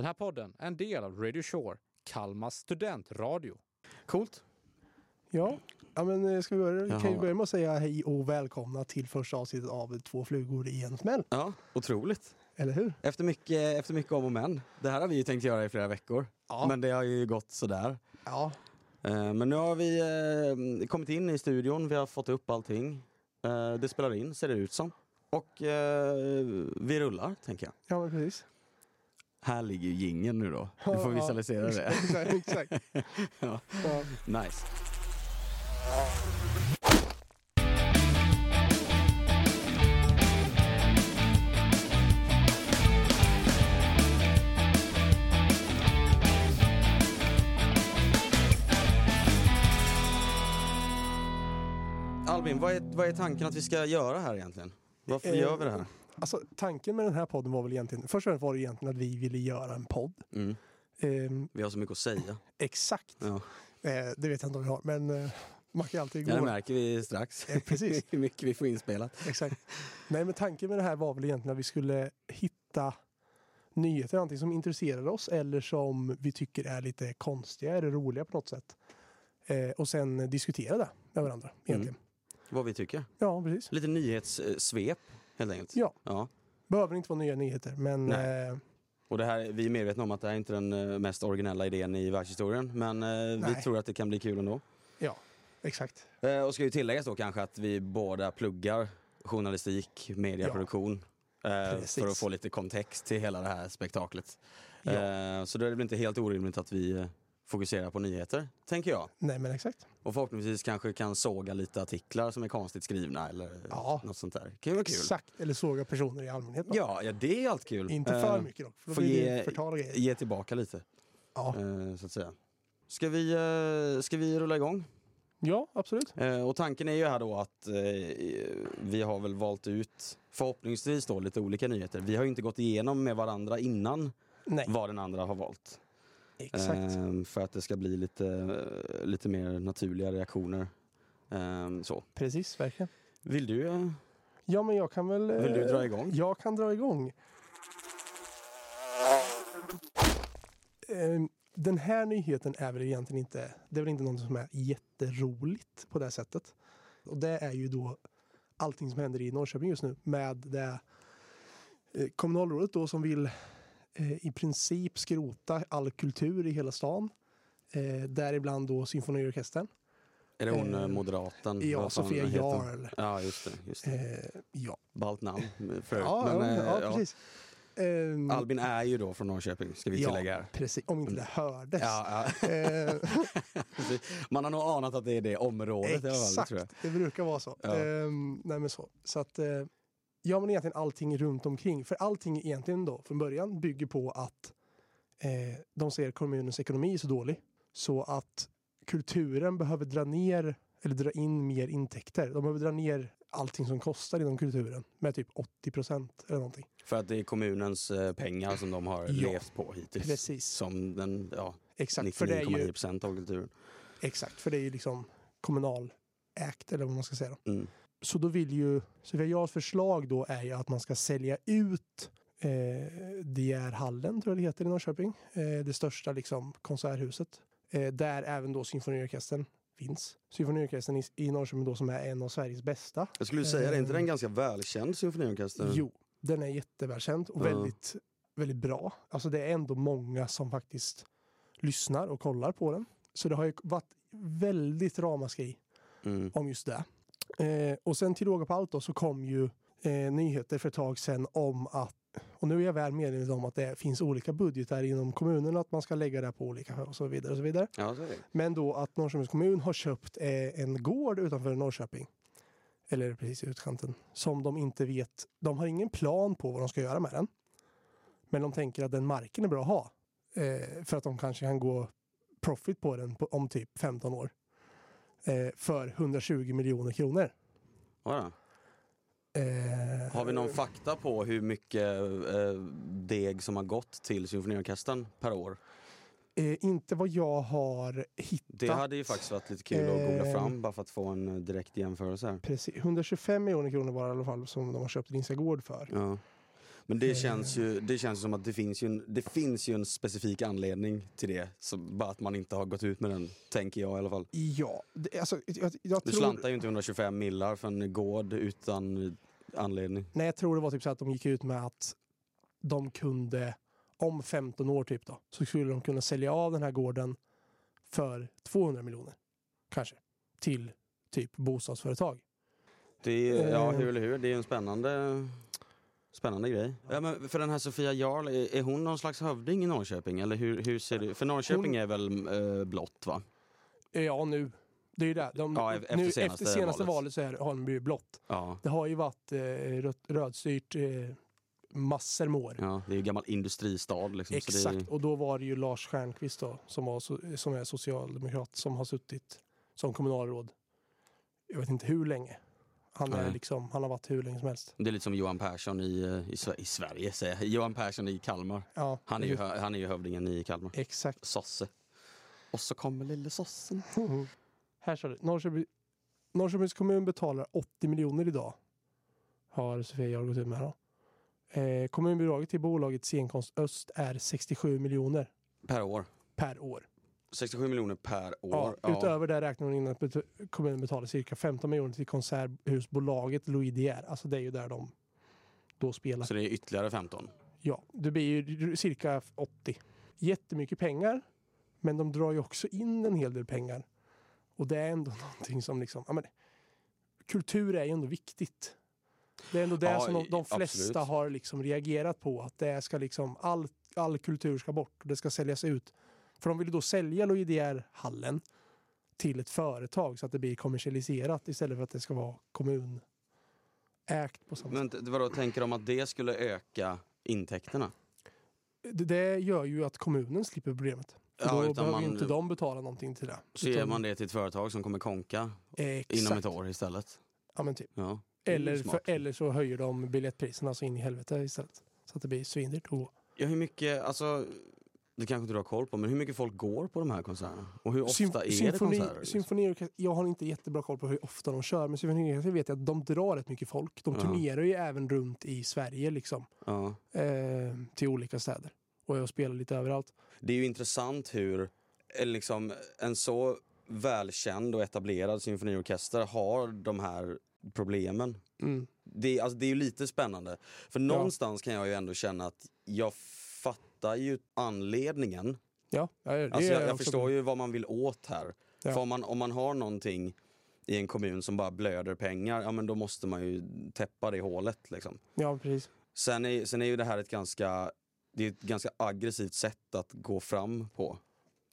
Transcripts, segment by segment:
Den här podden är en del av Radio Shore, Kalmas studentradio. Coolt. Ja, ja men eh, ska vi börja? Kan vi börja med att säga hej och välkomna till första avsnittet av Två flugor i en smäll? Ja, otroligt. Eller hur? Efter mycket, efter mycket om och men. Det här har vi ju tänkt göra i flera veckor. Ja. Men det har ju gått sådär. Ja, Eh, Men nu har vi eh, kommit in i studion, vi har fått upp allting. Det spelar in, ser det ut som. Och vi rullar, tänker jag. ja precis. Här ligger ju jingeln nu då. Du får visualisera det. Exakt, exakt. Ja. Ja. Nice. Albin, vad är, vad är tanken att vi ska göra här egentligen? Varför Eh, gör vi det här? Alltså, tanken med den här podden var väl egentligen, först och främst var det egentligen att vi ville göra en podd. Mm. Ehm, Vi har så mycket att säga. exakt, Ja. eh, det vet jag inte om vi har, men eh, man kan alltid Ja, det gå. märker vi strax. Eh, precis. Hur mycket vi får inspelat. Exakt. Nej, men tanken med det här var väl egentligen att vi skulle hitta nyheter, antingen som intresserar oss eller som vi tycker är lite konstiga eller roliga på något sätt. Eh, och sen diskutera det med varandra egentligen. Vad vi tycker. Ja, precis. Lite nyhetssvep helt enkelt. Ja, Ja. behöver inte vara nya nyheter, men eh, Och det här, vi är medvetna om att det här är inte den eh, mest originella idén i världshistorien. Men eh, vi tror att det kan bli kul ändå. ja, exakt. Eh, och ska ju tilläggas då kanske att vi båda pluggar journalistik, medieproduktion. Eh, Precis. för att få lite kontext till hela det här spektaklet. Ja. Eh, så då är det väl inte helt orimligt att vi eh, fokuserar på nyheter, tänker jag. Nej, men exakt. Och förhoppningsvis kanske kan såga lite artiklar som är konstigt skrivna eller Ja. något sånt där. Ju vara kul. Exakt. Eller såga personer i allmänhet. Ja, ja, det är allt kul. Inte för Eh, mycket dock, för då Få blir ge, det förtal och grejer. ge tillbaka lite, Ja. eh, så att säga. Ska vi, eh, ska vi rulla igång? ja, absolut. Och tanken är ju här då att vi har väl valt ut förhoppningsvis då lite olika nyheter. Vi har ju inte gått igenom med varandra innan Nej, vad den andra har valt. Exakt. Eh, för att det ska bli lite, eh, lite mer naturliga reaktioner. Eh, så. Precis, verkligen. Vill du? eh, Ja, men jag kan väl... Vill du eh, dra igång? Jag kan dra igång. Eh, Den här nyheten är väl egentligen inte, det är väl inte något som är jätteroligt på det sättet. Och det är ju då allting som händer i Norrköping just nu med det eh, kommunalrådet då som vill eh, i princip skrota all kultur i hela stan. Eh, däribland då symfoniorkestern. Är det hon Eh, eh, moderaten? Ja, Sofia? Jarl. Ja, just det. Just det. Eh, ja, Ballt namn för övrigt. ja, Men, ja, eh, ja, precis. Ehm, Albin är ju då från Norrköping, ska vi tillägga ja, precis. Om inte det hördes. Ja, ja. Eh. Man har nog anat att det är det området det Exakt, jag. det brukar vara så. Ja. Ehm, nej men så. så att, ja men egentligen allting runt omkring. För allting egentligen då från början bygger på att eh, de ser kommunens ekonomi är så dålig så att kulturen behöver dra ner eller dra in mer intäkter. De behöver dra ner allting som kostar inom kulturen med typ 80 procent eller någonting. För att det är kommunens eh, pengar som de har Ja, levt på hittills. precis. Som den, ja, Exakt, för det är 99,9 ju, procent av kulturen. exakt, för det är ju liksom kommunalägt eller vad man ska säga. Mm. Så då vill ju Jarls förslag då är ju att man ska sälja ut eh, DR-hallen, tror jag det heter i Norrköping. Eh, det största liksom konserthuset. Eh, där även då symfoniorkestern finns. Symfoniorkestern i, i Norrköping då som är en av Sveriges bästa. Jag skulle säga det, är inte den ganska välkänd symfoniorkester? Jo, den är jättevälkänd och Ja. väldigt, väldigt bra. Alltså det är ändå många som faktiskt lyssnar och kollar på den. Så det har ju varit väldigt ramaskri Mm. om just det. Eh, och sen till råga på allt då så kom ju eh, nyheter för ett tag sedan om att och nu är jag väl medveten om att det finns olika budgetar inom kommunen att man ska lägga det på olika och så vidare. Och så vidare. Ja, så. Men då att Norrköpings kommun har köpt eh, en gård utanför Norrköping. Eller precis i utkanten. Som de inte vet. De har ingen plan på vad de ska göra med den. Men de tänker att den marken är bra att ha. Eh, för att de kanske kan gå profit på den på, om typ 15 år. Eh, för 120 miljoner kronor. Ja. Eh, Har vi någon fakta på hur mycket eh, deg som har gått till symfoniorkestern per år? eh, inte vad jag har hittat. Det hade ju faktiskt varit lite kul att googla Eh. fram bara för att få en eh, direkt jämförelse här. Precis, 125 miljoner kronor var det i alla fall som de har köpt Linska Gård för. Ja. Men det Eh. känns ju, det känns som att det finns ju en, det finns ju en specifik anledning till det. Så bara att man inte har gått ut med den, tänker jag i alla fall. Ja, det, alltså, jag, jag Du tror... slantar ju inte 125 millar för en gård utan anledning. Nej, jag tror det var typ så att de gick ut med att de kunde, om 15 år typ då, så skulle de kunna sälja av den här gården för 200 miljoner. Kanske. Till typ bostadsföretag. Det är, ja, Eh. hur eller hur, det är en spännande, spännande grej. Ja, men för den här Sofia Jarl, är, hon någon slags hövding i Norrköping? Eller hur, hur ser det För Norrköping Hon- är väl eh, blått va? Ja, nu. Det är ju det. De, Ja, efter nu, senaste efter senaste valet. valet så är, har de blivit blått. Ja. Det har ju varit eh, röd, rödstyrt eh, massor med år. ja, det är ju gammal industristad liksom. Så Exakt, det är, och då var det ju Lars Stjernkvist då, som, var, so- som är socialdemokrat, som har suttit som kommunalråd. Jag vet inte hur länge. Han, är Nej. liksom, han har varit hur länge som helst. det är lite som Johan Persson i, eh, i, i Sverige, säger jag. Johan Persson i Kalmar. Ja, Han är ju, hö- han är ju hövdingen i Kalmar. Exakt. Sosse. Och så kommer lille sossen. Här står det. Norrköping, Norrköpings kommun betalar 80 miljoner idag. Har Sofia Jarl gått ut med då. Eh, kommunbidraget till bolaget Scenkonst Öst är 67 miljoner Per år. per år. 67 miljoner per Ja, år. Utöver det räknar hon in att bet- kommunen betalar cirka 15 miljoner till konserthusbolaget Louis Geer. Alltså det är ju där de då spelar. Så det är ytterligare 15. Ja, det blir ju cirka 80. Jättemycket pengar, men de drar ju också in en hel del pengar. Och det är ändå någonting som liksom, ja men, kultur är ju ändå viktigt. Det är ändå det Ja, som de, de flesta absolut. har liksom reagerat på, att det ska liksom, all, all kultur ska bort och det ska säljas ut. För de vill ju då sälja Geer-hallen till ett företag så att det blir kommersialiserat istället för att det ska vara kommunägt på samma sätt. Men vadå, tänker de att det skulle öka intäkterna? Det, det gör ju att kommunen slipper problemet. För Ja, då behöver man- inte de betala någonting till det. Så ger Utan- man det till ett företag som kommer konka Exakt. inom ett år istället. Ja, men typ. Ja. Eller, för, eller så höjer de biljettpriserna så in i helvete istället. Så att det blir svindyrt att gå. Ja, hur mycket, alltså, det kanske inte du har koll på, men hur mycket folk går på de här konserterna? Och hur ofta Sym- är det symfoni, konserter? liksom? symfoniorkest- jag har inte jättebra koll på hur ofta de kör, men symfoniorkestern vet jag att de drar rätt mycket folk. De Ja. turnerar ju även runt i Sverige liksom. Ja. Eh, till olika städer. Och jag spelar lite överallt. Det är ju intressant hur eh, liksom, en så välkänd och etablerad symfoniorkester har de här problemen. Mm. Det, alltså, det är ju lite spännande. För någonstans kan jag ju ändå känna att jag fattar ju anledningen. Ja, ja, det Alltså, jag, jag förstår ju vad man vill åt här. Ja. För om man, om man har någonting i en kommun som bara blöder pengar, ja men då måste man ju täppa det hålet. Liksom. Ja, precis. Sen, är, sen är ju det här ett ganska, det är ett ganska aggressivt sätt att gå fram på.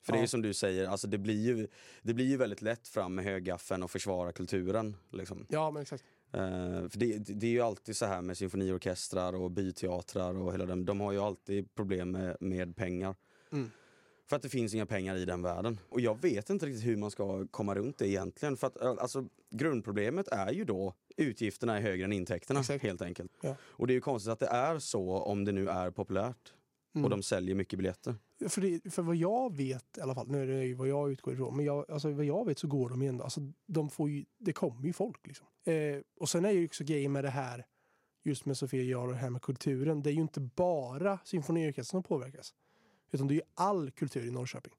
För det är Ja. ju som du säger, alltså det, blir ju, det blir ju väldigt lätt fram med högaffeln och försvara kulturen. Liksom. Ja, men exakt. Eh, för det, det är ju alltid så här med symfoniorkestrar och byteatrar och hela den, de har ju alltid problem med, med pengar. Mm. För att det finns inga pengar i den världen. Och jag vet inte riktigt hur man ska komma runt det egentligen. För att eh, alltså, grundproblemet är ju då utgifterna är högre än intäkterna Exakt. helt enkelt. Ja. Och det är ju konstigt att det är så om det nu är populärt Mm. och de säljer mycket biljetter. För, det, för vad jag vet i alla fall, nu är det ju vad jag utgår ifrån, men jag, alltså, vad jag vet så går de ju ändå, alltså, de får ju, det kommer ju folk liksom. Eh, och sen är ju också grejen med det här, just med Sofia Jarl och det här med kulturen, det är ju inte bara symfoniorkestern som påverkas, utan det är ju all kultur i Norrköping.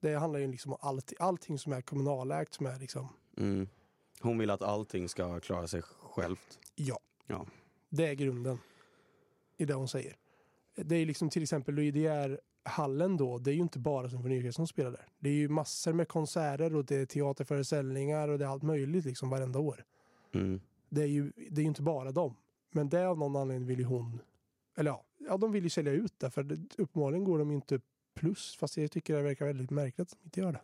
Det handlar ju liksom om allt, allting som är kommunalägt som är liksom, Mm. Hon vill att allting ska klara sig självt. ja. Ja. Det är grunden i det hon säger. Det är liksom till exempel Louis De hallen då, det är ju inte bara symfoniorkestern som spelar där. Det är ju massor med konserter och det är teaterföreställningar och det är allt möjligt liksom varenda år. Mm. Det är ju det är inte bara dem. Men det av någon anledning vill ju hon, eller ja, ja de vill ju sälja ut det för det, uppenbarligen går de inte plus. Fast jag tycker det verkar väldigt märkligt att de inte gör det.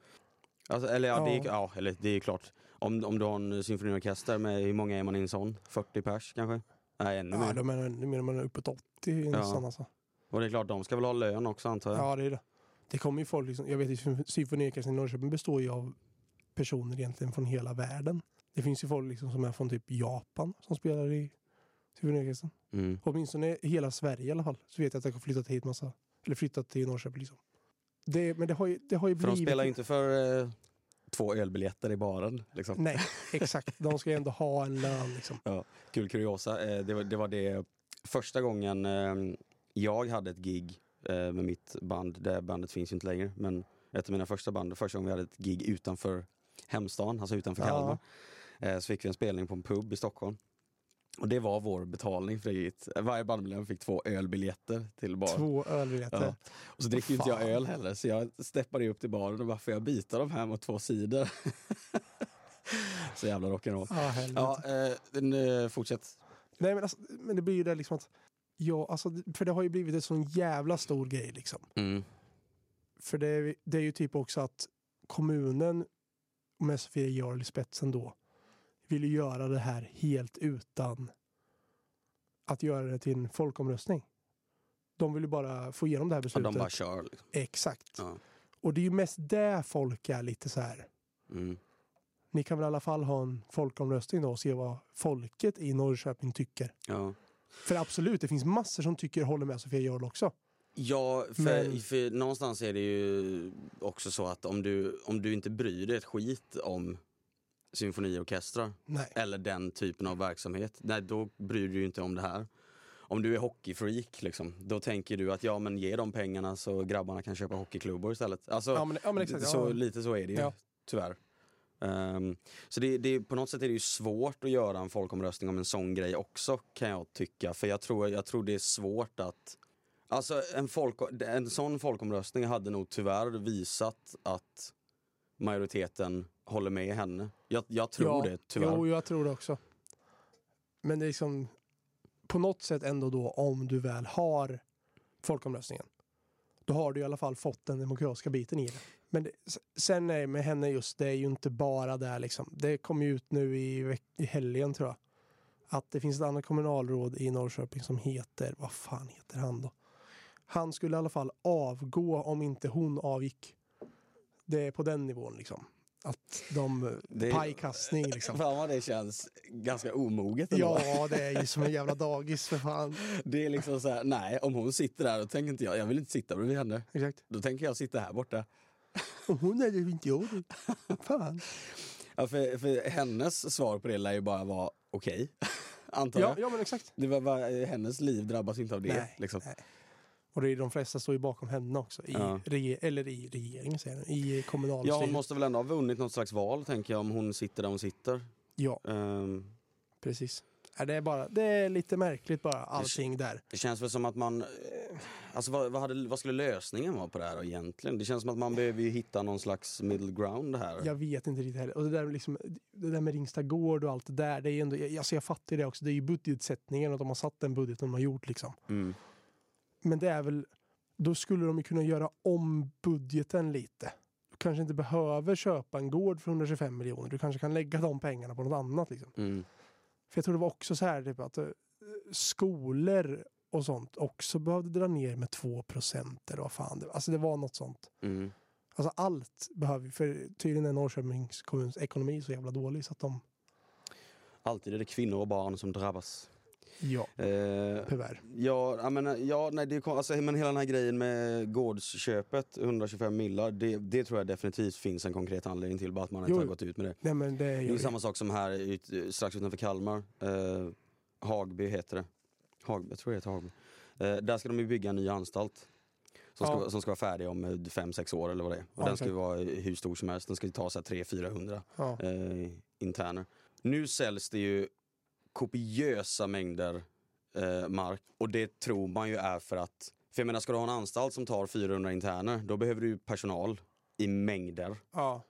Alltså, eller ja, Det är, Ja. ja, eller det är klart. Om, om du har en symfoniorkester med, hur många är man i en sån? 40 pers kanske? Nej, ännu Ja, mer. de är ännu mer, man är uppåt 80 nästan alltså. Och det är klart, de ska väl ha lön också antar jag? Ja, det är det. Det kommer ju folk, liksom, jag vet ju symfoniorkestern i Norrköping består ju av personer egentligen från hela världen. Det finns ju folk liksom som är från typ Japan som spelar i symfoniorkestern. Mm. Åtminstone i hela Sverige i alla fall. Så vet jag att det har flyttat hit massa, eller flyttat till Norrköping liksom. Det, men det har ju, det har ju För de blivit... spelar ju inte för eh, två ölbiljetter i baren. Liksom. Nej, exakt. De ska ju ändå ha en lön liksom. Kul kuriosa, eh, det, var, det var det första gången eh, jag hade ett gig eh, med mitt band, det bandet finns ju inte längre, men ett av mina första band, första gången vi hade ett gig utanför hemstan, alltså utanför Ja. Kalmar. Eh, så fick vi en spelning på en pub i Stockholm. Och det var vår betalning för det giget. Varje bandmedlem fick två ölbiljetter till baren. Två ölbiljetter. Ja. Och så dricker inte jag öl heller så jag steppade upp till baren och bara får jag byta de här mot två sidor? så jävla rock'n'roll. Ja, helvete. Ja, eh, eh, fortsätt. Nej, men, alltså, men det blir ju det liksom att, ja, alltså, för det har ju blivit en sån jävla stor grej liksom. Mm. För det, är- det är ju typ också att kommunen med Sofia Jarl i spetsen då vill ju göra det här helt utan att göra det till en folkomröstning. De vill ju bara få igenom det här Ja, beslutet. de bara kör. Liksom. Exakt. Ja. Och det är ju mest där folk är lite så här. Mm. Ni kan väl i alla fall ha en folkomröstning då och se vad folket i Norrköping tycker. Ja. För absolut, det finns massor som tycker håller med Sofia Jarl också. Ja, för, Men- för någonstans är det ju också så att om du, om du inte bryr dig ett skit om symfoniorkestrar Nej. eller den typen av verksamhet, nej då bryr du dig inte om det här. Om du är hockeyfreak, liksom, då tänker du att ja men ge dem pengarna så grabbarna kan köpa hockeyklubbor istället. Alltså, Ja men, ja, men exakt. så, ja. Lite så är det ju, tyvärr. Ehm, så det, det, på något sätt är det ju svårt att göra en folkomröstning om en sån grej också kan jag tycka. För jag tror, jag tror det är svårt att... Alltså en, folk, en sån folkomröstning hade nog tyvärr visat att majoriteten håller med henne. Jag, jag tror ja, det, tyvärr. Jo, jag tror det också. Men det är liksom på något sätt ändå då om du väl har folkomröstningen. Då har du i alla fall fått den demokratiska biten i det. Men det, sen är med henne just, det är ju inte bara där liksom. Det kom ju ut nu i, i helgen tror jag. Att det finns ett annat kommunalråd i Norrköping som heter, vad fan heter han då? Han skulle i alla fall avgå om inte hon avgick. Det är på den nivån liksom. Att de, Det är- pajkastning liksom. Fan vad det känns ganska omoget ändå. Ja, det är ju som en jävla dagis för fan. Det är liksom så här, nej om hon sitter där då tänker inte jag, jag vill inte sitta bredvid henne. Exakt. Då tänker jag sitta här borta. Och hon är ju inte jag det. Fan. Ja, för, för hennes svar på det lär ju bara vara okej, antar Ja, jag. ja, men exakt. Det var, var, hennes liv drabbas inte av det. Nej, liksom. nej. Och det är de flesta står ju bakom henne också. I Ja. rege- eller i regeringen säger jag, i Ja, kommunalstyrelsen. hon måste väl ändå ha vunnit något slags val, tänker jag, om hon sitter där hon sitter. Ja, Ehm, precis. Ja, det, är bara, det är lite märkligt bara, allting där. det känns väl som att man... eh, Alltså vad, vad, hade, vad skulle lösningen vara på det här egentligen? Det känns som att man behöver ju hitta någon slags middle ground här. Jag vet inte riktigt heller. Och det där, med liksom, det där med Ringstad Gård och allt det där, det är ändå, jag- alltså jag fattar det också. Det är ju budgetsättningen, att de har satt den budgeten de har gjort liksom. Mm. Men det är väl, då skulle de ju kunna göra om budgeten lite. Du kanske inte behöver köpa en gård för 125 miljoner. Du kanske kan lägga de pengarna på något annat. Liksom. Mm. För jag tror det var också så här typ, att eh, skolor och sånt också behövde dra ner med 2 procent eller vad fan det var. Alltså det var något sånt. Mm. Alltså allt behöver för tydligen är Norrköpings kommuns ekonomi så jävla dålig så att de, Alltid är det kvinnor och barn som drabbas. Ja, Eh, tyvärr. Ja, menar, ja nej, det alltså, men hela den här grejen med gårdsköpet, 125 millar, det, det tror jag definitivt finns en konkret anledning till, bara att man inte Jo, har jo. gått ut med det. Nej men det Det är samma sak som här ut, strax utanför Kalmar, eh, Hagby heter det. Hag, jag tror det heter Hagby. Eh, där ska de ju bygga en ny anstalt. Som ska, Ja. som ska vara färdig om 5-6 år eller vad det är. Och Ja, den ska ju vara hur stor som helst, den ska ju ta 300-400 ja. eh, interner. Nu säljs det ju kopiösa mängder eh, mark och det tror man ju är för att, för jag menar ska du ha en anstalt som tar 400 interner, då behöver du personal i mängder. ja.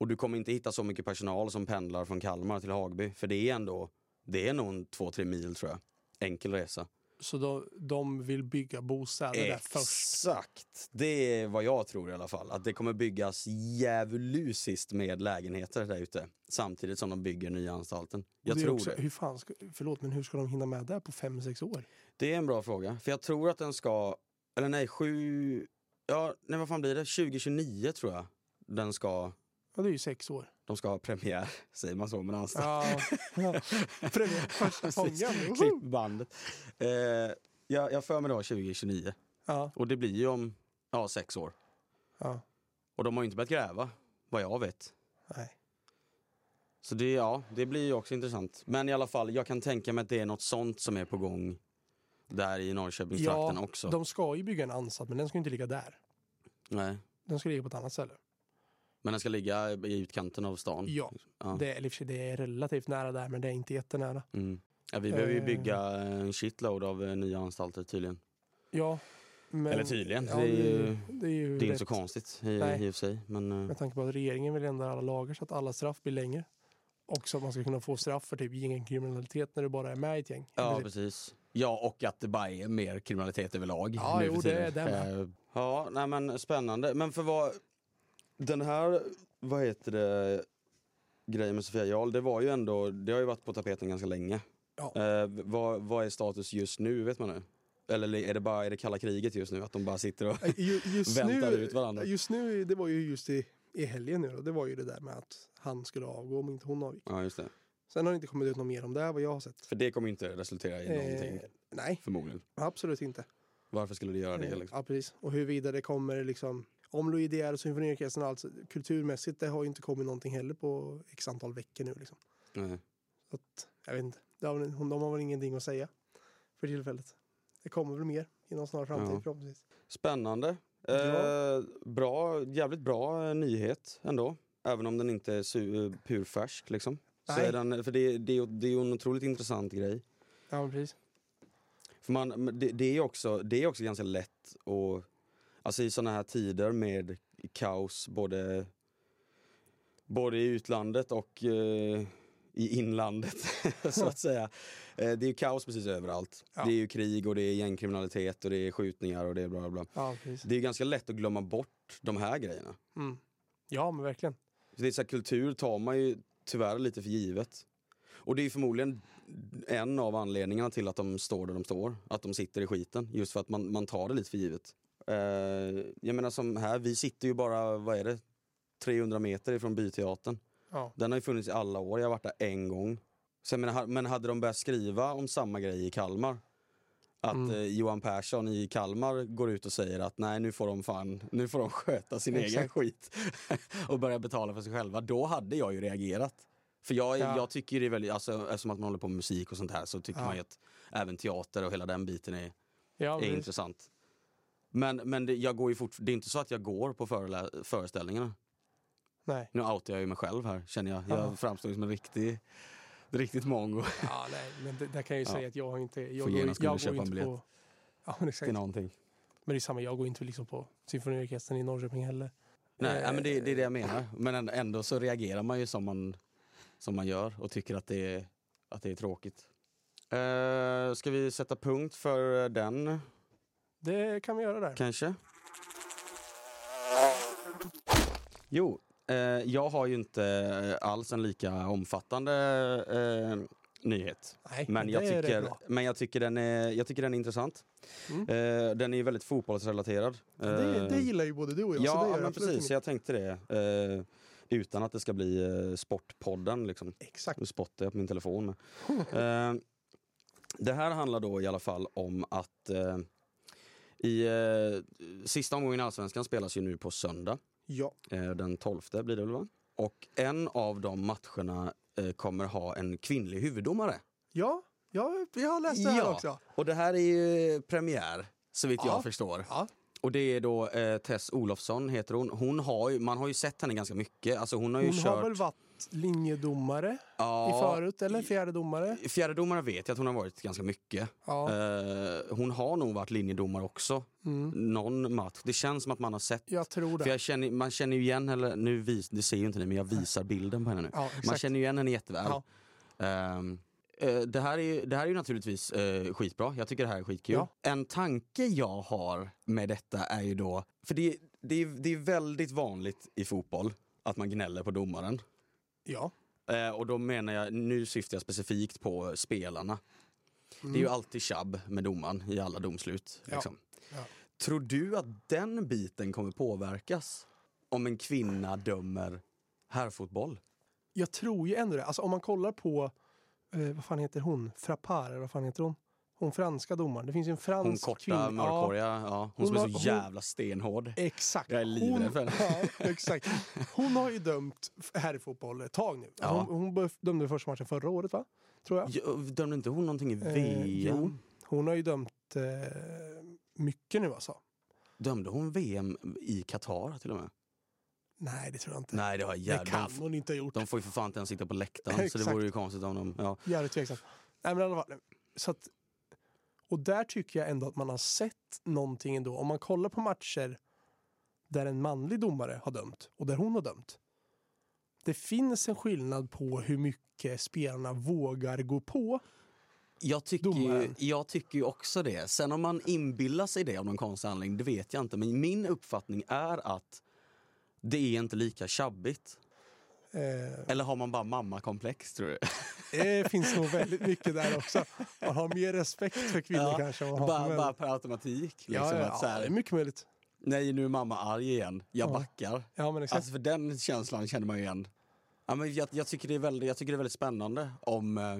Och du kommer inte hitta så mycket personal som pendlar från Kalmar till Hagby, för det är ändå, det är nog en två, tre mil tror jag. Enkel resa. Så då, de vill bygga bostäder där först. Exakt! Det är vad jag tror i alla fall. Att det kommer byggas djävulusiskt med lägenheter där ute. Samtidigt som de bygger nya anstalten. Jag det tror också, det. Hur fan ska, förlåt, men hur ska de hinna med det på fem sex år? Det är en bra fråga. För jag tror att den ska, eller nej, sju, ja, nej vad fan blir det? 2029 tror jag. Den ska, Ja, det är ju sex år. de ska ha premiär, säger man så med en anstalt. Ja, ja. Premiär första gången. Klipp bandet. Eh, jag, jag för mig då 2029. Ja, Och det blir ju om, ja, sex år. ja, Och de har ju inte börjat gräva, vad jag vet. nej. Så det, ja, det blir ju också intressant. Men i alla fall, jag kan tänka mig att det är något sånt som är på gång där i Norrköpingstrakten Ja, också. De ska ju bygga en ansats men den ska inte ligga där. Nej. Den ska ligga på ett annat ställe. Men den ska ligga i utkanten av stan. Ja, Ja. Det, är, det är relativt nära där men det är inte jättenära. Mm. Ja, vi behöver ju Eh. bygga en shitload av eh, nya anstalter tydligen. Ja, men, Eller tydligen, Ja, det är ju- det är ju Det är inte så konstigt i, Nej. i och för sig. Men, eh, Med tanke på att regeringen vill ändra alla lagar så att alla straff blir längre. Och så att man ska kunna få straff för typ gängkriminalitet när du bara är med i ett gäng. ja, Precis. precis. Ja, och att det bara är mer kriminalitet överlag Ja, nu jo, för det tiden. är det med. Eh, Ja, nej men spännande. Men för vad... Den här, vad heter det, grejen med Sofia Jarl, det var ju ändå, det har ju varit på tapeten ganska länge. Ja. Eh, vad, vad är status just nu, vet man nu? Eller är det bara är det kalla kriget just nu? Att de bara sitter och Eh, ju- Just väntar nu, ut varandra? Just nu, det var ju just i, i helgen nu då, det var ju det där med att han skulle avgå om inte hon avgick. Ja, just det. Sen har det inte kommit ut något mer om det vad jag har sett. För det kommer inte resultera i någonting, Eh, nej, förmodligen. absolut inte. Varför skulle det göra det? Eh, Liksom? Ja, precis. Och huruvida det kommer liksom om Louis Geer och symfoniorkestern och allt kulturmässigt, det har ju inte kommit någonting heller på x antal veckor nu liksom. Nej. Så att, jag vet inte. Har, de har väl ingenting att säga för tillfället. Det kommer väl mer inom snar framtid Ja. förhoppningsvis. Spännande. Ja. Eh, bra, jävligt bra eh, nyhet ändå. Även om den inte är su- purfärsk liksom. Så Nej. är den, för det, det, är- det är ju en otroligt intressant grej. Ja, precis. För man, det, det, är också, det är också ganska lätt att, alltså i sådana här tider med kaos både, både i utlandet och eh, i inlandet så att säga. Eh, det är ju kaos precis överallt. Ja. Det är ju krig och det är gängkriminalitet och det är skjutningar och det är bla bla. Ja. Det är ganska lätt att glömma bort de här grejerna. Mm. Ja, men verkligen. Så det är så här, kultur tar man ju tyvärr lite för givet. Och det är förmodligen en av anledningarna till att de står där de står. Att de sitter i skiten. Just för att man, man tar det lite för givet. Eh, jag menar som här, vi sitter ju bara, vad är det? 300 meter ifrån Byteatern. Ja. Den har ju funnits i alla år, jag har varit där en gång. Så menar, men hade de börjat skriva om samma grej i Kalmar? Att Mm. eh, Johan Persson i Kalmar går ut och säger att nej nu får de fan, nu får de sköta sin egen Exakt. skit och börja betala för sig själva. Då hade jag ju reagerat. För jag, Ja. jag tycker ju det är väldigt, alltså, eftersom att man håller på med musik och sånt här så tycker Ja. man ju att även teater och hela den biten är, Ja, är intressant. Men, men det, jag går ju fort, det är inte så att jag går på förelä- föreställningarna. Nej. Nu outar jag ju mig själv här känner jag. Ja. Jag framstår ju som en riktig, riktigt mongo Ja, nej, men det, där kan jag ju Ja. säga att jag har inte... Jag går, jag köpa går inte på... Ja, men exakt. till någonting. Men det är samma, jag går inte liksom på symfoniorkestern i Norrköping heller. Nej, Eh, ja, men det, det är det jag menar. Men ändå, ändå så reagerar man ju som man, som man gör och tycker att det är, att det är tråkigt. Eh, ska vi sätta punkt för den Det kan vi göra där. kanske? Jo, eh, jag har ju inte alls en lika omfattande eh, nyhet. Nej, Men jag, tycker, men jag, tycker den är, jag tycker den är intressant. Mm. Eh, den är väldigt fotbollsrelaterad. Det, Eh, det gillar ju både du och jag. så Ja, men precis. inget. Jag tänkte det. Eh, utan att det ska bli eh, Sportpodden. Liksom. Exakt. Nu spottar jag på min telefon. Eh, det här handlar då i alla fall om att eh, i eh, sista omgången i Allsvenskan spelas ju nu på söndag. Ja. Eh, den 12 blir det väl va? Och en av de matcherna eh, kommer ha en kvinnlig huvuddomare. Ja, ja, vi har läst det här Ja. också. Och det här är ju premiär, så vitt Ja. jag förstår. Ja. Och det är då eh, Tess Olofsson heter hon. hon har ju, man har ju sett henne ganska mycket. Alltså hon har ju Hon kört... har linjedomare ja, i förut, eller fjärde domare? Fjärde domare vet jag att hon har varit ganska mycket. Ja. Eh, hon har nog varit linjedomare också. Mm. Någon match. Det känns som att man har sett. Jag tror det. För jag känner, man känner ju igen henne, nu vis, det ser ju inte ni men jag visar bilden på henne nu. Ja, Man känner ju igen henne jätteväl. Ehm, eh, det, här är, det här är ju naturligtvis eh, skitbra. Jag tycker det här är skitkul. Ja. En tanke jag har med detta är ju då, för det, det, är, det är väldigt vanligt i fotboll att man gnäller på domaren. Ja. Eh, och då menar jag, nu syftar jag specifikt på spelarna. Mm. Det är ju alltid tjabb med domaren i alla domslut. Liksom. Ja. Tror du att den biten kommer påverkas om en kvinna dömer herrfotboll? Jag tror ju ändå det. Alltså om man kollar på, eh, vad fan heter hon? Frappar, vad fan heter hon? Hon franska domaren. Det finns ju en fransk Hon korta, mörkhåriga, ja. hon, Hon som är så hon- jävla stenhård. Ja, exakt. Jag är livrädd Hon- för henne. Ja, exakt. Hon har ju dömt här i fotboll ett tag nu. Ja. Hon, hon dömde första matchen förra året va? Tror jag. Ja, Dömde inte hon någonting i Eh, VM? jo. Hon har ju dömt eh, mycket nu alltså. Dömde hon VM i Qatar till och med? Nej, det tror jag inte. Nej det har det jävligt. kan hon inte ha gjort. de får ju för fan inte ens sitta på läktaren så det vore ju konstigt om de... Ja. Jävligt tveksamt. Nej, men i alla fall. Så att, och där tycker jag ändå att man har sett någonting ändå. Om man kollar på matcher där en manlig domare har dömt och där hon har dömt. Det finns en skillnad på hur mycket spelarna vågar gå på. Jag tycker, ju, jag tycker ju också det. Sen om man inbillar sig det av någon konstig anledning, det vet jag inte. Men min uppfattning är att det är inte lika tjabbigt. Eh, Eller har man bara mammakomplex tror du? det finns nog väldigt mycket där också. Man har mer respekt för kvinnor Ja, kanske. man bara, män. bara per automatik. Liksom, ja, ja, att så ja, det är här, mycket möjligt. nej, nu är mamma arg igen. Jag Ja. backar. Ja, men exakt. Alltså för den känslan känner man ju igen. Ja, men jag, jag, tycker det är väldigt, jag tycker det är väldigt spännande om... Eh,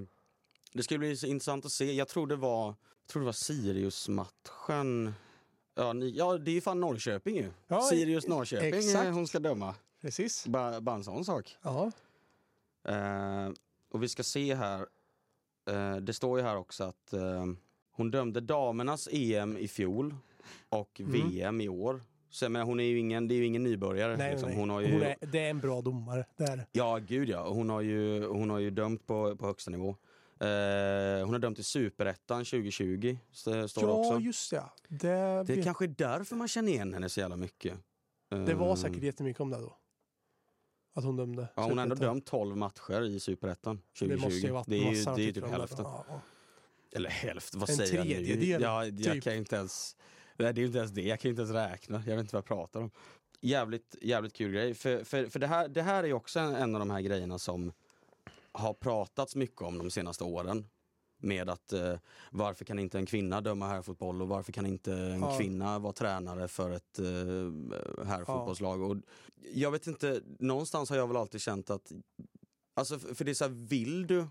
det ska bli så intressant att se. Jag tror det var, jag tror det var Sirius-matchen. Ja, ni, ja, det är ju fan Norrköping ju. Ja, Sirius-Norrköping eh, hon ska döma. Precis. Bara, bara en sån sak. Ja. Eh, och vi ska se här. Eh, det står ju här också att eh, hon dömde damernas EM i fjol och Mm. VM i år. Så menar, hon är ju ingen, det är ju ingen nybörjare. Nej, liksom. nej. Hon har ju, Hon är, det är en bra domare. Det är det. Ja, gud ja. Hon har ju, hon har ju dömt på, på högsta nivå. Eh, hon har dömt i Superettan 2020, så- står det Ja, också. just det. Det, Det är vet- kanske är därför man känner igen henne så jävla mycket. det var Eh, säkert jättemycket om det då. Att hon dömde. Ja, hon har ändå dömt 12 matcher i Superettan Det 2020. måste ju varit det är ju, det är typ om hälften. Ja, ja. Eller hälften, vad En säger jag nu? tredjedel, Ja, jag typ. kan inte ens... Nej, det är ju inte ens det, jag kan inte ens räkna. Jag vet inte vad jag pratar om. Jävligt, jävligt kul grej. För, för, för det, här, det här är också en, en av de här grejerna som har pratats mycket om de senaste åren. Med att eh, varför kan inte en kvinna döma herrfotboll och varför kan inte en Ja. kvinna vara tränare för ett eh, herrfotbollslag. Och jag vet inte, någonstans har jag väl alltid känt att, alltså för det är så här, vill du,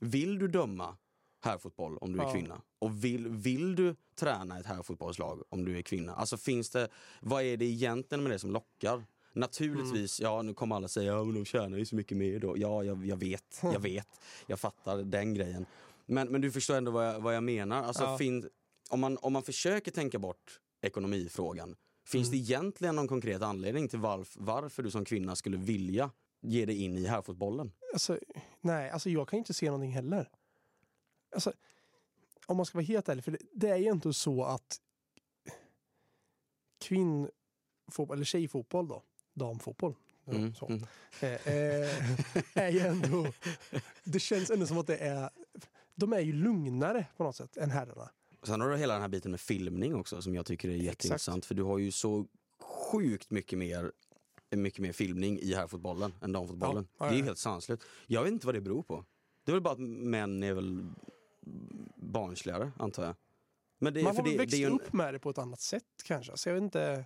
vill du döma herrfotboll om du är Ja. kvinna? Och vill, vill du träna ett herrfotbollslag om du är kvinna? Alltså finns det, vad är det egentligen med det som lockar? Naturligtvis, Mm. ja nu kommer alla säga ja men de tjänar ju så mycket mer då. Ja, jag, jag vet, jag vet, jag fattar den grejen. Men, men du förstår ändå vad jag, vad jag menar. Alltså, Ja. fin, om, man, om man försöker tänka bort ekonomifrågan, finns Mm. det egentligen någon konkret anledning till varf, varför du som kvinna skulle vilja ge dig in i herrfotbollen? Alltså, nej, alltså jag kan inte se någonting heller. Alltså, om man ska vara helt ärlig, för det, det är ju inte så att kvinnfotboll, eller tjejfotboll då, damfotboll, Mm, så, mm. eh, eh, är ju ändå, det känns ändå som att det är, de är ju lugnare på något sätt än herrarna. Sen har du hela den här biten med filmning också som jag tycker är jätteintressant. För du har ju så sjukt mycket mer, mycket mer filmning i herrfotbollen än damfotbollen. Ja, ja, Det är ju helt sanslöst. Jag vet inte vad det beror på. Det är väl bara att män är väl barnsligare antar jag. Det, Man har väl växt en, upp med det på ett annat sätt kanske. Så jag vet inte.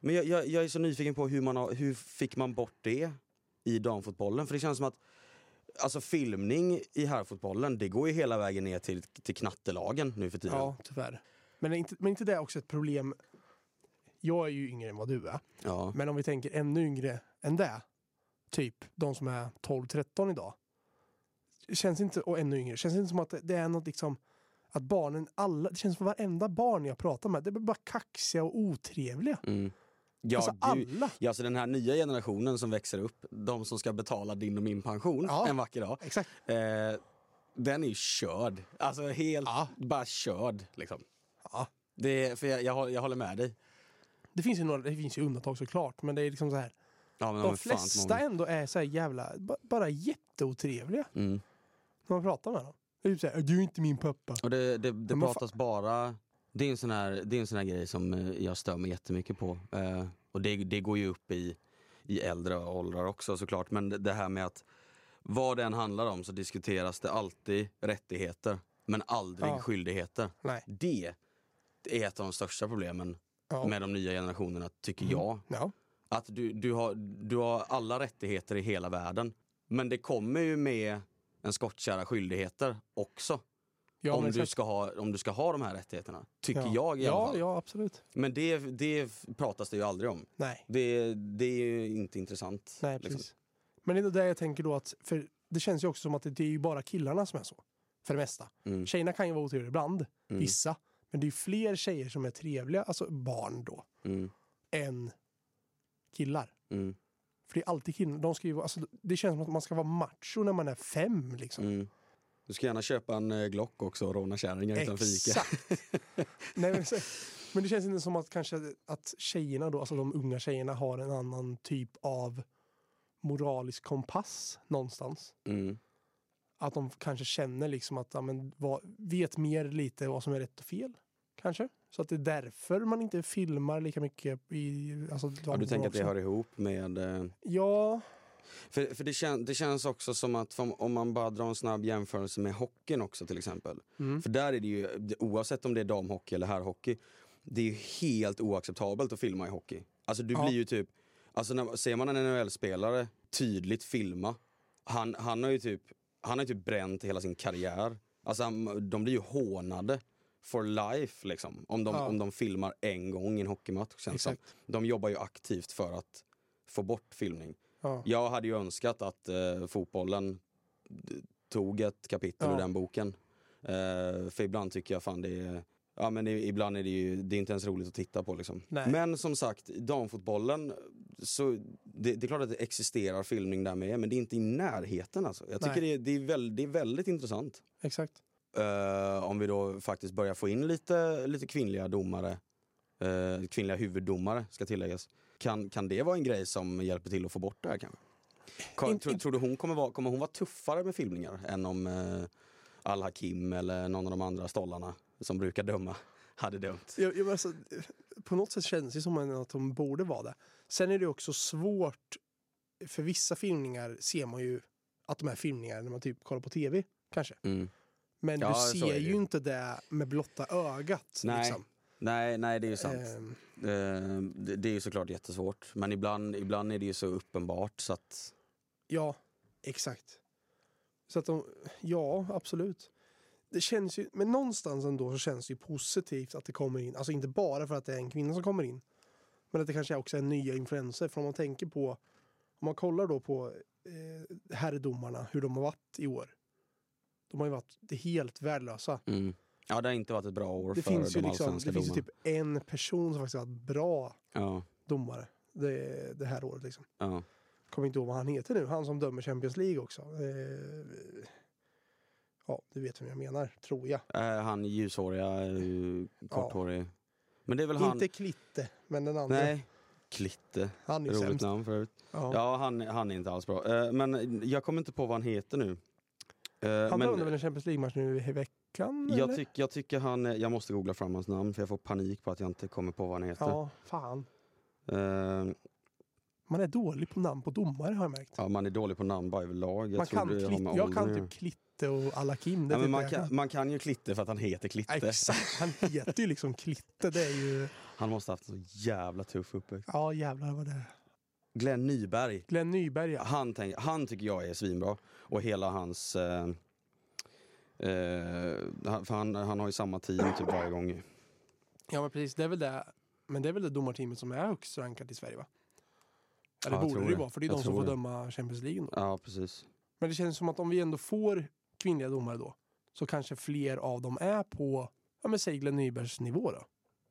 Men jag, jag, jag är så nyfiken på hur, man har, hur fick man bort det i damfotbollen? För det känns som att Alltså filmning i herrfotbollen, det går ju hela vägen ner till, till knattelagen nu för tiden. Ja, tyvärr. Men är inte, men inte det också ett problem? Jag är ju yngre än vad du är. Ja. Men om vi tänker ännu yngre än det. Typ de som är 12-13 idag. Känns inte, och ännu yngre, känns inte som att det, är något liksom att barnen, alla, det känns som varenda barn jag pratar med, det är bara kaxiga och otrevliga. Mm. Ja, alltså alla. Ja, så den här nya generationen som växer upp, de som ska betala din och min pension Ja. en vacker dag. Exakt. Eh, den är ju körd. Alltså helt, Ja. bara körd liksom. Ja. Det, för jag, jag, håller- jag håller med dig. Det finns ju några, det finns ju undantag såklart, men det är liksom så här. Ja, De flesta många. ändå är så jävla, ba- bara jätteotrevliga Mm. när man pratar med dem. Det är typ så här, du är inte min pappa. Och det, det, det pratas bara, det är en sån här, det är en sån här grej som eh, jag stör mig jättemycket på. Eh, och det, det går ju upp i, i äldre åldrar också såklart. Men det, det här med att vad det än handlar om så diskuteras det alltid rättigheter men aldrig Ja. skyldigheter. Nej. Det är ett av de största problemen Ja. med de nya generationerna tycker Mm. jag. Ja. Att du, du, har, du har alla rättigheter i hela världen. Men det kommer ju med en skottkärra skyldigheter också Ja, om, du ska ha, om du ska ha de här rättigheterna. Tycker ja. jag i alla ja, fall. Ja, absolut. Men det, det pratas det ju aldrig om. Nej, Det, det är ju inte intressant. nej liksom. precis. Men det är det jag tänker då att, för det känns ju också som att det, det är ju bara killarna som är så. För det mesta. Mm. Tjejerna kan ju vara otrevliga ibland, Mm. vissa. Men det är ju fler tjejer som är trevliga, alltså barn då, Mm. än killar. Mm. För det är alltid killar, de ska ju alltså, det känns som att man ska vara macho när man är fem liksom. Du ska gärna köpa en eh, Glock också och råna kärringar Ica. Exakt. Nej, men, men det känns inte som att kanske att tjejerna då, alltså de unga tjejerna har en annan typ av moralisk kompass någonstans. Mm. Att de kanske känner liksom att, ja, men, vad, vet mer lite vad som är rätt och fel. Kanske. Så att det är därför man inte filmar lika mycket i... Alltså, Ja, du tänker att det också. hör ihop med... Eh, Ja, för för det, kän, det känns också som att om, man bara drar en snabb jämförelse med hockeyn också till exempel. mm. För där är det ju, oavsett om det är damhockey eller herrhockey, det är ju helt oacceptabelt att filma i hockey. Alltså du Ja. blir ju typ, alltså när, ser man en NHL-spelare tydligt filma, han, han har ju typ, han har ju typ bränt hela sin karriär. Alltså han, de blir ju hånade for life liksom, om de, Ja. om de filmar en gång i en hockeymatch. Känns. De jobbar ju aktivt för att få bort filmning. Ja. Jag hade ju önskat att eh, fotbollen tog ett kapitel Ja. ur den boken. Eh, för ibland tycker jag fan det är, ja men i- ibland är det ju, det är inte ens roligt att titta på liksom. Nej. Men som sagt, damfotbollen, så det, det är klart att det existerar filmning där med, men det är inte i närheten alltså. Jag tycker det det, är väl, det är väldigt intressant. Exakt. Eh, om vi då faktiskt börjar få in lite, lite kvinnliga domare, eh, kvinnliga huvuddomare ska tilläggas. Kan, kan det vara en grej som hjälper till att få bort det här kanske? Ka- In- tror, in- tror du hon kommer vara, kommer hon vara tuffare med filmningar än om eh, Al-Hakim eller någon av de andra stollarna som brukar döma hade dömt? Jag, jag, alltså, på något sätt känns det som att de borde vara det. Sen är det också svårt, för vissa filmningar ser man ju att de är filmningar när man typ kollar på tv, kanske. Mm. Men Ja, du ser ju. inte det med blotta ögat. Nej, Liksom. Nej, nej det är ju sant. Eh, det, det är ju såklart jättesvårt. Men ibland, ibland är det ju så uppenbart så att... ja, exakt. Så att de, ja, absolut. Det känns ju, men någonstans ändå så känns det ju positivt att det kommer in, alltså inte bara för att det är en kvinna som kommer in, men att det kanske också är nya influenser. För om man tänker på, om man kollar då på eh, herrdomarna, hur de har varit i år. De har ju varit helt värdelösa. Mm. Ja, det har inte varit ett bra år Det för finns ju de liksom, det finns ju typ en person som faktiskt har varit bra Ja, domare det, det här året. Liksom. ja. Kommer inte ihåg vad han heter nu, han som dömer Champions League också. Eh, ja, du vet vem jag menar, tror jag. Eh, han ljushåriga, eh, korthårig. Men det är väl han... Inte Klitte, men den andra. Nej, Klitte. han är Roligt sämst. namn för övrigt. Ja. Ja, han, han är inte alls bra. Eh, men jag kommer inte på vad han heter nu. Eh, han dömde väl en Champions League-match nu i veckan? jag, tyck, jag tycker han, jag måste googla fram hans namn för jag får panik på att jag inte kommer på vad han heter. Ja, fan. Eh, Man är dålig på namn på domare har jag märkt. ja, man är dålig på namn bara överlag. Jag man kan det klitt, jag kan typ Klitte och Alakim. Ja, man, kan, man kan ju Klitte för att han heter Klitte. Exakt, han heter ju liksom Klitte. Det är ju... Han måste ha haft en så jävla tuff uppväxt. Ja, jävlar vad det är. Glenn Nyberg. Glenn Nyberg, ja. Han, tänk, han tycker jag är svinbra. Och hela hans... Eh, eh, för han, han har ju samma team typ varje gång. Ja, men precis. Det är väl det. Men det är väl det domarteamet som är högst rankat i Sverige, va? Ja, det borde det ju vara, för det är Jag de som får det. döma Champions League. Då. Ja, precis. Men det känns som att om vi ändå får kvinnliga domare då, så kanske fler av dem är på, ja men säg Glenn Nybergs nivå då.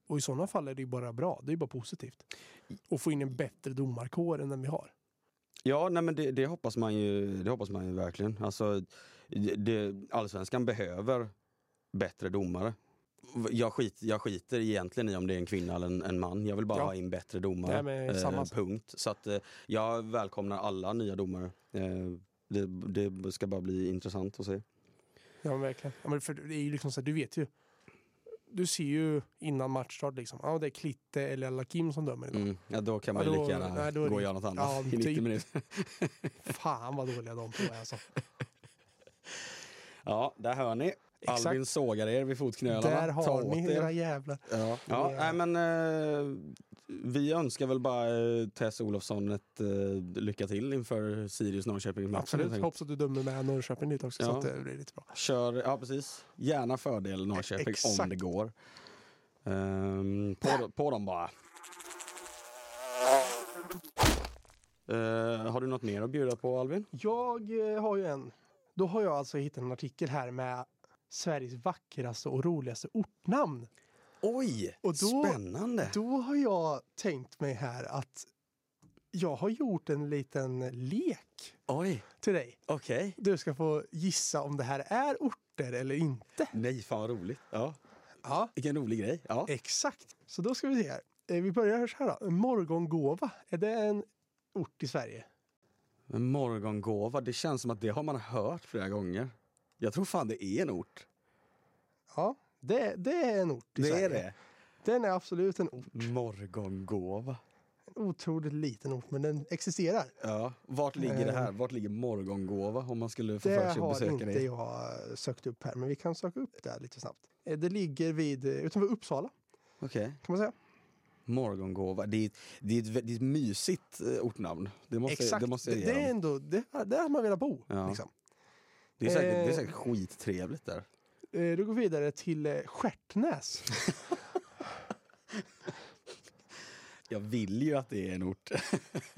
Och i sådana fall är det ju bara bra, det är ju bara positivt. Och få in en bättre domarkår än den vi har. Ja, nej men det, det, hoppas man ju, det hoppas man ju verkligen. Alltså, det, allsvenskan behöver bättre domare. Jag, skit, jag skiter egentligen i om det är en kvinna eller en, en man. Jag vill bara Ja. ha in bättre domare. Nej, samma. punkt. Så att, eh, jag välkomnar alla nya domare. Eh, det, det ska bara bli intressant att se. Ja men verkligen. Ja, men för det är ju liksom så här, du vet ju. Du ser ju innan matchstart liksom, ja det är Klitte eller Lakim som dömer idag. Mm. Ja, då kan man Ja, ju lika gärna nej, gå och göra något annat ja, i 90 typ. minuter. Fan vad dåliga de två är alltså. Ja, där hör ni. Exakt. Albin sågar er vid fotknölarna. Där Ta har åt ni er. era jävlar. Ja, ja nej, men eh, vi önskar väl bara eh, Tess Olofsson ett eh, lycka till inför Sirius Norrköping-matchen. Absolut. Hoppas att du dömer med Norrköping lite också så Ja. att det blir lite bra. Kör, ja precis. Gärna fördel Norrköping om Exakt. det går. Ehm, på, på dem bara. Eh, har du något mer att bjuda på Albin? Jag eh, har ju en. Då har jag alltså hittat en artikel här med Sveriges vackraste och roligaste ortnamn. Oj, Och då- spännande! Då har jag tänkt mig här att jag har gjort en liten lek Oj, till dig. okej. Du ska få gissa om det här är orter eller inte. Nej, fan vad roligt. Ja, Ja, vilken rolig grej. Ja. exakt. Så då ska vi se här. Eh, Vi börjar så här då. Morgongåva, är det en ort i Sverige? Men morgongåva, det känns som att det har man hört flera gånger. Jag tror fan det är en ort. Ja, det, det är en ort i Det Sverige. är det. Den är absolut en ort. Morgongåva. En otroligt liten ort, men den existerar. Ja, vart ligger det här? Vart ligger morgongåva om man skulle få Det för sig att har besöka inte det? jag sökt upp här, men vi kan söka upp det här lite snabbt. Eh, Det ligger vid, eh, utanför Uppsala, Okej. kan man säga. Morgongåva. Det är, det, är ett, det är ett mysigt eh, ortnamn. Det måste, Exakt. det måste jag det, är ändå, det, där har man velat bo. Ja. Liksom. Det är säkert, det är eh, säkert skittrevligt där. Eh, Du går vidare till eh, Stjärtnäs. Jag vill ju att det är en ort.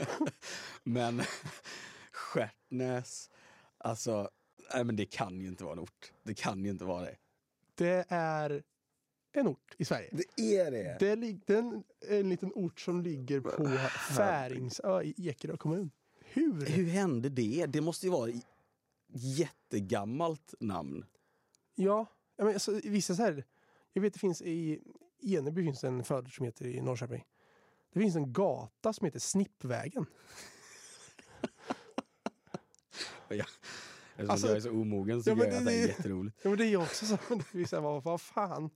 men Stjärtnäs, alltså, nej men det kan ju inte vara en ort. Det kan ju inte vara det. Det är en ort i Sverige. Det är det? Det är, den är en liten ort som ligger på Färingsö i Ekerö kommun. Hur? Hur hände det? Det måste ju vara ett jättegammalt namn. Ja, ja, men alltså, vissa så här. Jag vet det finns i Eneby finns det en förort som heter i Norrköping. Det finns en gata som heter Snippvägen. Eftersom Alltså- jag är så omogen så Ja, tycker men jag att det- det är det- jätteroligt. Ja, men det är ju också så. Men det är så här, vad, vad fan?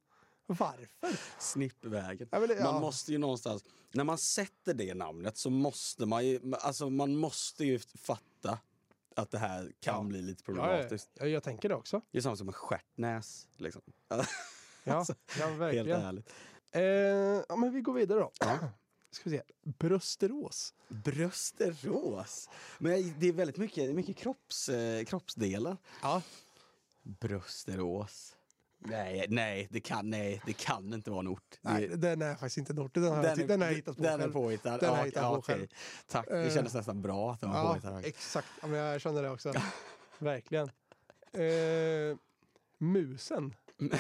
Varför? Snippvägen. Ja, det, Man ja. måste ju någonstans, när man sätter det namnet så måste man ju, alltså man måste ju fatta att det här kan Ja. bli lite problematiskt. ja, jag tänker det också. Det är samma som en stjärtnäs. Liksom. Ja, ja Helt verkligen. ärligt. Eh, ja, men vi går vidare då. Ja. Ska vi se. Brösterås. Brösterås. Men det är väldigt mycket, mycket kropps, eh, kroppsdelar. Ja. Brösterås. Nej, nej, det kan, nej, det kan inte vara en ort. Det- Nej, den är faktiskt inte en ort. Den har, den har jag hittat på Den är själv. påhittad. Den har ja, jag hittat ja, på okej. själv. Tack, det Eh, kändes nästan bra att den var Ja, påhittad. exakt. Ja, men jag känner det också. Verkligen. Eh, musen.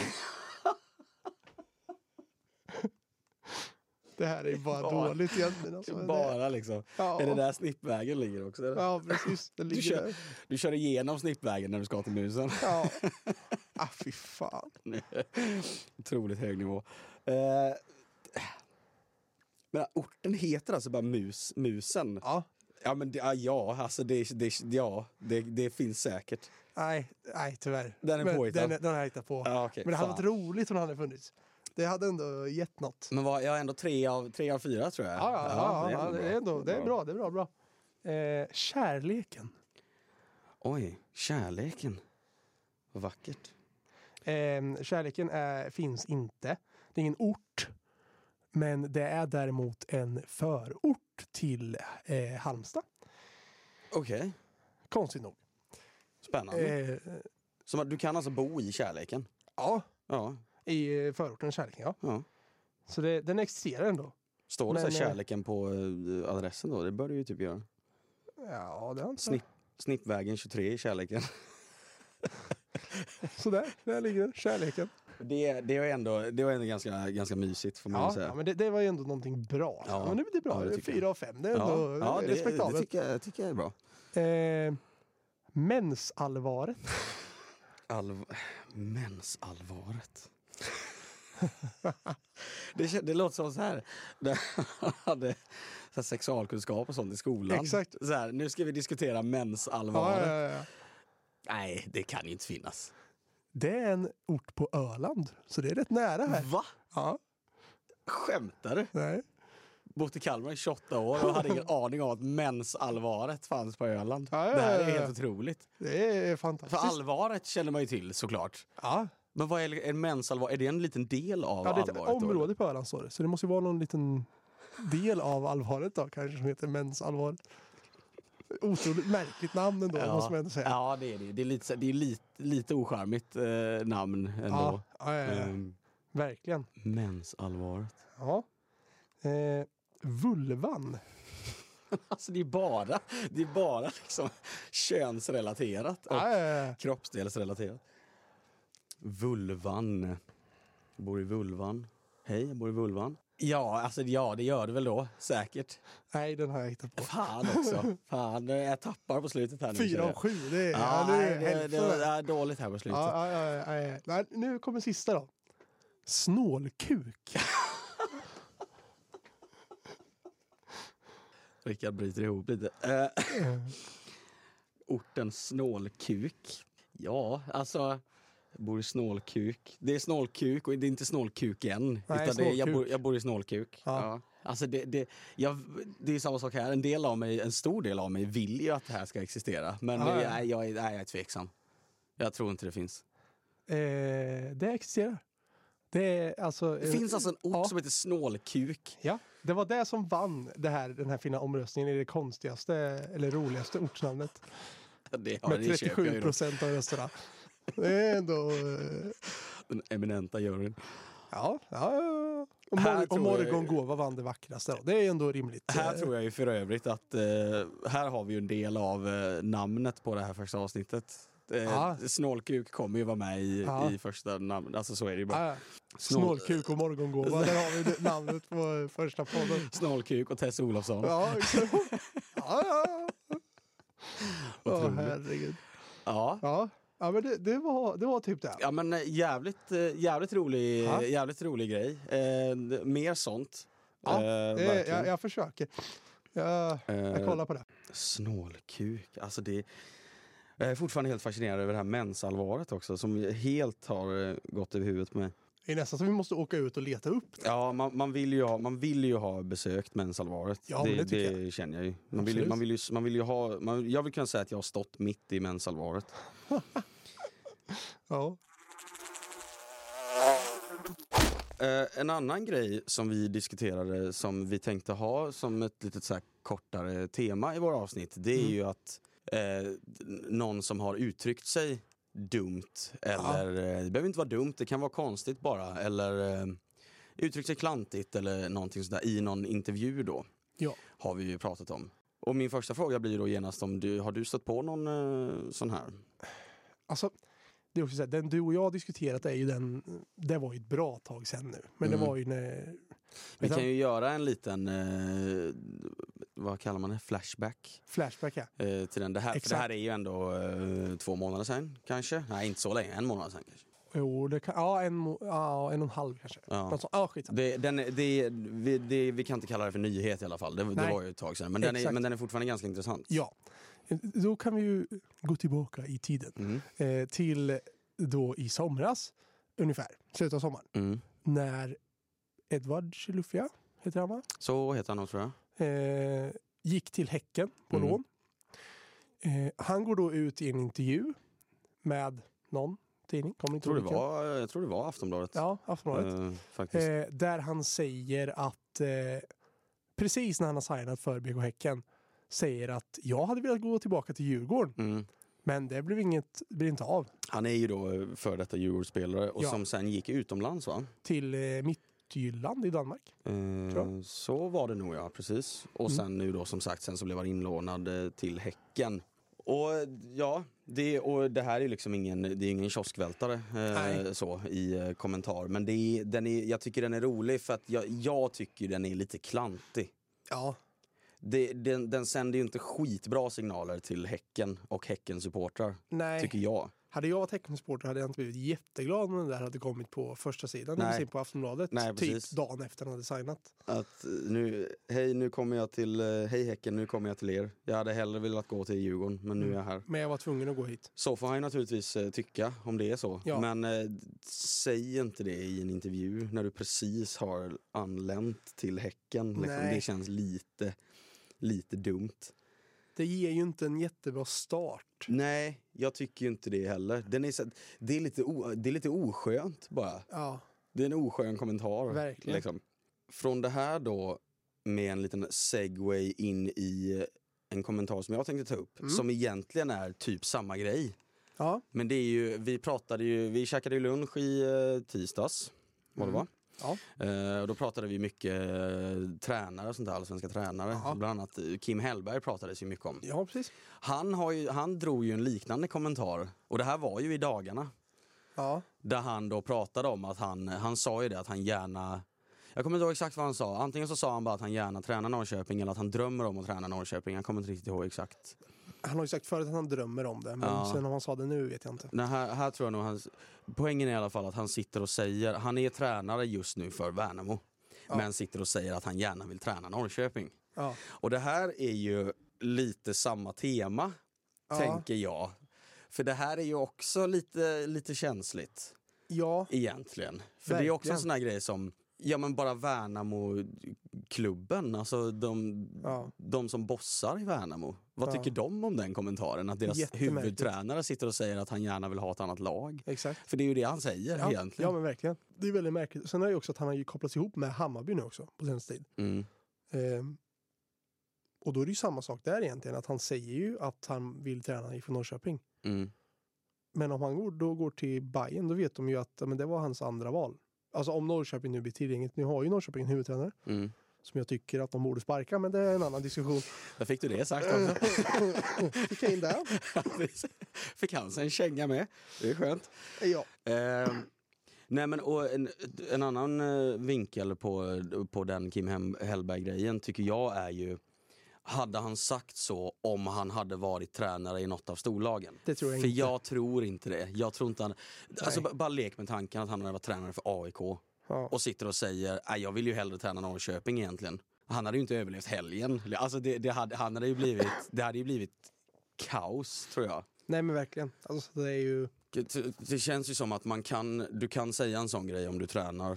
det här är bara Bara- dåligt egentligen. Alltså. Det- Bara liksom. ja, Är det där snippvägen ligger också? eller? Ja, precis. Den Du ligger kör- där. Du kör igenom snippvägen när du ska till musen. Ja. Ah, fy fan. Otroligt hög nivå. Eh, men orten heter alltså bara mus, Musen? Ja. Ja, men det, ja, ja, alltså det, det, ja, det, det finns säkert. Nej, nej, tyvärr. Den är Men påhittad. Den, den har jag hittat på. Ja, okej, Men det hade fan. varit roligt om den hade funnits. Det hade ändå gett något. Men vad, jag har ändå tre av, tre av fyra tror jag. Ja, ja, ja, ja, det är ändå det är bra. Det är bra, bra. Eh, kärleken. Oj, kärleken. Vad vackert. Eh, kärleken är, finns inte. Det är ingen ort. Men det är däremot en förort till eh, Halmstad. Okej, Konstigt nog. spännande. Eh, att du kan alltså bo i kärleken? ja, Ja. i eh, förorten Kärleken, ja. ja. Så det, den existerar ändå. Står det så Men, eh, kärleken på eh, adressen då? Det bör du ju typ göra. Ja, det har inte... Snipp, Snippvägen 23 i kärleken. Så där, där ligger den. Kärleken. Det, det är ändå, det var ändå ganska, ganska mysigt får man Ja, säga. ja, men det, det var ju ändå någonting bra. Ja. Ja. Men det är bra. Ja, det är tycker jag. fyra av fem. Det är ändå ja, det, det, det respektabelt. tycker jag, tycker jag är bra. Eh, mensallvaret. Alv mensallvaret. det, det låter som så här, när man hade så sexualkunskap och sånt i skolan. Exakt. Så här, nu ska vi diskutera Ja, mensallvaret. ja, ja, ja. Nej, det kan ju inte finnas. Det är en ort på Öland, så det är rätt nära här. Va? Ja, Skämtar du? nej. Bott i Kalmar i 28 år och hade ingen aning om att mensallvaret fanns på Öland. Ja, ja, det här är helt otroligt. Det är För fantastiskt. allvaret känner man ju till såklart. Ja, Men vad är, är mensallvar? Är det en liten del av ja, det är ett allvaret? då, område på Öland står det. Så det måste ju vara någon liten del av allvaret då kanske som heter mensallvaret. Otroligt märkligt namn ändå måste man ändå säga. Ja, det är det. Det är lite, det är lite, lite ocharmigt eh, namn ändå. ja, ja, ja, ja. Ehm, verkligen. mensallvaret. Ja. Eh, vulvan. Alltså det är bara, det är bara liksom könsrelaterat och Ja, ja, ja. kroppsdelsrelaterat. Vulvan. Jag bor i Vulvan. Hej, jag bor i Vulvan. Ja, alltså ja, det gör det väl då. Säkert. Nej, den har jag hittat på. Fan också. Fan, jag tappar på slutet här nu. Fyra av sju, det är, Ja, ja, det är det, det, är dåligt här på slutet. Ja, ja, ja. Nej, nu kommer sista då. Snålkuk. Rickard bryter ihop lite. Eh, orten Snålkuk. Ja, alltså. Jag bor i Snålkuk. Det är Snålkuk och det är inte Snålkuken. Nej, utan det är, jag, Snålkuk. bor, jag bor i Snålkuk. Ja. Ja. Alltså det, det, jag, det är samma sak här. En, del av mig, en stor del av mig vill ju att det här ska existera. Men Ja, ja. Jag, jag, nej, jag är tveksam. Jag tror inte det finns. Eh, det existerar. Det alltså... Det finns alltså en ort ja. som heter Snålkuk. Ja, det var det som vann det här, den här fina omröstningen i det konstigaste eller roligaste ortsnamnet. Det, ja, med det köper jag 37 ju då. procent av rösterna. Det är ändå... eh, Den eminenta juryn. Ja, ja. Och, mor- och morgongåva vann det vackraste. Då. Det är ändå rimligt. Här Eh, tror jag ju för övrigt att eh, här har vi ju en del av eh, namnet på det här första avsnittet. Eh. Snålkuk kommer ju vara med i, i första namnet. Alltså så är det ju bara. Snål- Snålkuk och morgongåva, där har vi namnet på första podden. Snålkuk och Tess Olofsson. Ja, exakt. ja, ja. Åh, herregud. Ja. Ja, ja men det, det, var, det var typ det. Ja men eh, jävligt, eh, jävligt, rolig, Ja. jävligt rolig grej. Eh, mer sånt. Ja, eh, Eh, jag, jag försöker. Jag, jag Eh, kollar på det. Snålkuk, alltså det... Jag är fortfarande helt fascinerad över det här mensallvaret också som helt har eh, gått över huvudet på mig. Det är nästan som vi måste åka ut och leta upp det. Ja, man, man, vill ju ha, man vill ju ha besökt mensallvaret. Ja, men det tycker känner jag ju. Man vill, man vill ju, man vill ju ha, man, jag vill kunna säga att jag har stått mitt i mensallvaret. Ja. Eh, en annan grej som vi diskuterade som vi tänkte ha som ett litet så kortare tema i våra avsnitt det är Mm. ju att eh, någon som har uttryckt sig dumt eller eh, det behöver inte vara dumt, det kan vara konstigt bara eller eh, uttryckt sig klantigt eller någonting sådär i någon intervju då. Ja. Har vi ju pratat om. Och min första fråga blir då genast om du, har du stött på någon eh, sån här? Alltså, det är också så här, den du och jag har diskuterat är ju den, det var ju ett bra tag sedan nu. Men Mm. det var ju när... Vi kan du, ju göra en liten, eh, vad kallar man det, flashback? Flashback ja. eh, till den. Det här, för det här är ju ändå eh, två månader sedan kanske. Nej, inte så länge. En månad sedan kanske. Jo, det kan, ja, en, ja, en och en halv kanske. Ja. Sånt. Ja. Det, den, det, vi, det, vi kan inte kalla det för nyhet i alla fall. Det, det var ju ett tag sedan. Men den, är, men den är fortfarande ganska intressant. Ja. Då kan vi ju gå tillbaka i tiden. Mm. Eh, till då i somras, ungefär, slutet av sommaren. Mm. När Edward Chilufya, heter han va? Så heter han nog tror jag. eh, gick till Häcken på Mm. lån. Eh, han går då ut i en intervju med någon tidning. Kommer Jag inte tror, det var, jag tror det var Aftonbladet. Ja, Aftonbladet. Eh, faktiskt. Eh, där han säger att eh, precis när han har signat för BK Häcken säger att jag hade velat gå tillbaka till Djurgården Mm. men det blev inget, blev inte av Han är ju då eh, för detta Djurgårdsspelare och Ja. som sen gick utomlands va? till eh, Midtjylland i Danmark. Eh, så var det nog ja, precis. Och Mm. sen nu då som sagt, sen så blev han inlånad eh, till Häcken. Och eh, ja, det, och det här är liksom ingen, det är ingen kioskvältare eh, så i eh, kommentar. Men det är, den är, jag tycker den är rolig för att jag, jag tycker den är lite klantig. Ja, Det, den, den sänder ju inte skitbra signaler till Häcken och Häckens supportrar nej. tycker jag. Hade jag varit Häckensupporter hade jag inte blivit jätteglad om den där hade kommit på första sidan Nej. eller på Aftonbladet. Nej, typ precis. dagen efter han hade signat. Att eh, nu, hej nu kommer jag till, eh, hej Häcken nu kommer jag till er. Jag hade hellre velat gå till Djurgården men nu är jag här. Men jag var tvungen att gå hit. Så får han naturligtvis eh, tycka om det är så. Ja. Men eh, säg inte det i en intervju när du precis har anlänt till Häcken. Liksom. Det känns lite, lite dumt. Det ger ju inte en jättebra start. Nej, jag tycker ju inte det heller. Den är så, det, är lite o, det är lite oskönt bara. Ja, Det är en oskön kommentar. Verkligen. Liksom. Från det här då med en liten segway in i en kommentar som jag tänkte ta upp. Mm. Som egentligen är typ samma grej. ja, Men det är ju, vi pratade ju, vi käkade ju lunch i eh, tisdags. Var det Mm. va? Ja. Eh, då pratade vi mycket eh, tränare och sånt där, allsvenska tränare. Ja. Bland annat eh, Kim Hellberg pratades ju mycket om. ja precis. Han, har ju, han drog ju en liknande kommentar och det här var ju i dagarna. Ja. Där han då pratade om att han, han sa ju det att han gärna jag kommer inte ihåg exakt vad han sa. Antingen så sa han bara att han gärna tränar Norrköping eller att han drömmer om att träna Norrköping. Jag kommer inte riktigt ihåg exakt. Han har ju sagt förut att han drömmer om det, men Ja. sen om han sa det nu vet jag inte. Nej, här, här tror jag nog hans, poängen är i alla fall att han sitter och säger, han är tränare just nu för Värnamo. Ja. Men sitter och säger att han gärna vill träna Norrköping. Ja. Och det här är ju lite samma tema, tänker jag. För det här är ju också lite, lite känsligt Ja, egentligen. För det är också en Verkligen. sån här grej som, ja men bara Värnamo-klubben, alltså de, Ja. de som bossar i Värnamo. Vad Ja. tycker de om den kommentaren? Att deras huvudtränare sitter och säger att han gärna vill ha ett annat lag. exakt. För det är ju det han säger Ja, egentligen. ja, men verkligen. Det är väldigt märkligt. Sen är det också att han har ju kopplats ihop med Hammarby nu också på senaste tid. Mm. Ehm, och då är det ju samma sak där egentligen, att han säger ju att han vill träna ifrån Norrköping. Mm. Men om han går, då går till Bayern då vet de ju att men det var hans andra val. Alltså om Norrköping nu blir tillgängligt. Nu har ju Norrköping en huvudtränare Mm. som jag tycker att de borde sparka, men det är en annan diskussion. Där fick du det sagt också. Fick jag in där? fick han sig en känga med. Det är skönt. Ja. Eh, nej men och en, en annan eh, vinkel på, på den Kim Hellberg-grejen tycker jag är ju hade han sagt så om han hade varit tränare i något av storlagen? Det tror jag För inte. jag tror inte det. Jag tror inte han, alltså, bara lek med tanken att han hade varit tränare för AIK Ja. och sitter och säger "Nej, jag vill ju hellre träna Norrköping egentligen. Han hade ju inte överlevt helgen. Alltså det, det, hade, han hade ju blivit, det hade ju blivit kaos tror jag. Nej men verkligen. Alltså, det är ju... Det, det känns ju som att man kan, du kan säga en sån grej om du tränar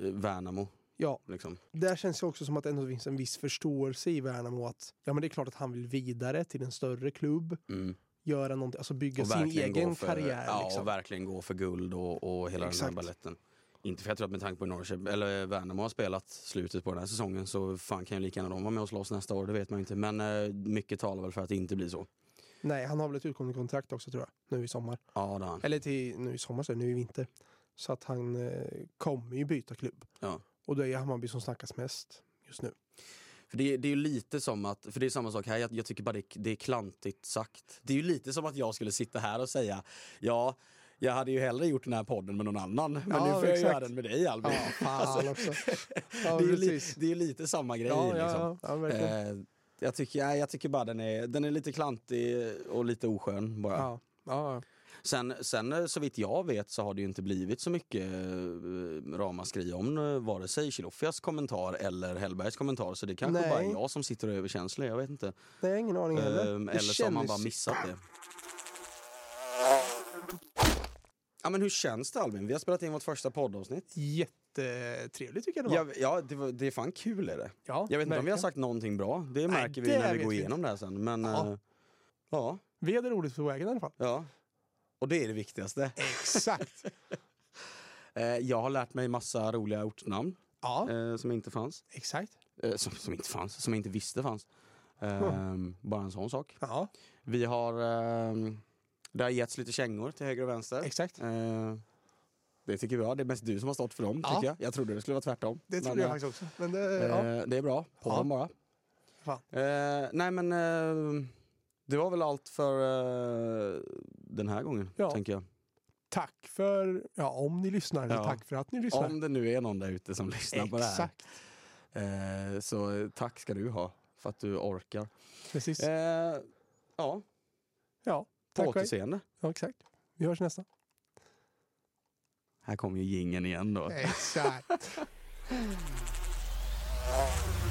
eh, Värnamo. Ja, Liksom. där känns det också som att det ändå finns en viss förståelse i Värnamo att ja men det är klart att han vill vidare till en större klubb, Mm. göra någonting, alltså bygga sin egen för, karriär. Ja, liksom. och verkligen gå för guld och, och hela den Exakt. här balletten. Inte för jag tror att med tanke på Norrköping, eller Värnamo har spelat slutet på den här säsongen så fan kan ju lika gärna de vara med och slåss nästa år, det vet man ju inte. Men eh, mycket talar väl för att det inte blir så. Nej, han har väl ett utgående kontrakt också tror jag, nu i sommar. Ja, det har han. Eller till nu i sommar, så nu i vinter. Så att han eh, kommer ju byta klubb. Ja. Och det är Hammarby som snackas mest just nu. För det, det är ju lite som att, för det är samma sak här, jag, jag tycker bara det, det är klantigt sagt. Det är ju lite som att jag skulle sitta här och säga, ja, jag hade ju hellre gjort den här podden med någon annan, men Ja, nu får jag exakt. göra den med dig Albin. Ja, fan också. Ja, det, är li, det är lite samma grej Ja, ja, liksom. ja. Eh, jag, tycker, ja, jag tycker bara den är, den är lite klantig och lite oskön bara. Ja, ja, Sen, sen eh, så vitt jag vet så har det ju inte blivit så mycket eh, ramaskri om eh, vare sig Chilufyas kommentar eller Hellbergs kommentar. Så det kanske Nej. bara är jag som sitter och är överkänslig, jag vet inte. Nej, jag har ingen aning heller. Ehm, eller så har man bara missat det. Ja men hur känns det Albin? Vi har spelat in vårt första poddavsnitt. Jättetrevligt tycker jag det var. Ja, ja det, var, det är fan kul är det. Ja, Jag vet inte om vi har sagt någonting bra. Det märker vi det när vi går vi igenom det här sen. Men Ja. ja. ja, Vi hade roligt på vägen i alla fall. ja. Och det är det viktigaste. Exakt. Eh, jag har lärt mig massa roliga ortnamn Ja, eh, som inte fanns. exakt. Eh, som, som inte fanns, som jag inte visste fanns. Eh, Bara en sån sak. Ja, Vi har, eh, det har getts lite kängor till höger och vänster. exakt. Det tycker jag. Det är mest du som har stått för dem. Ja. tycker jag. jag trodde det skulle vara tvärtom. Det Men, trodde jag faktiskt också. Men det, ja. det är bra. På Ja. dem bara. Eh, nej men eh, det var väl allt för eh, den här gången. Ja. Tänker jag. Tack för, ja om ni lyssnar, eller Ja. tack för att ni lyssnar. Om det nu är någon där ute som lyssnar på det här. Exakt, Eh, så eh, tack ska du ha för att du orkar. precis. Eh, ja, ja, på tack själv. återseende. Ja, exakt. Vi hörs nästa. Här kommer ju gingen igen då. Exakt.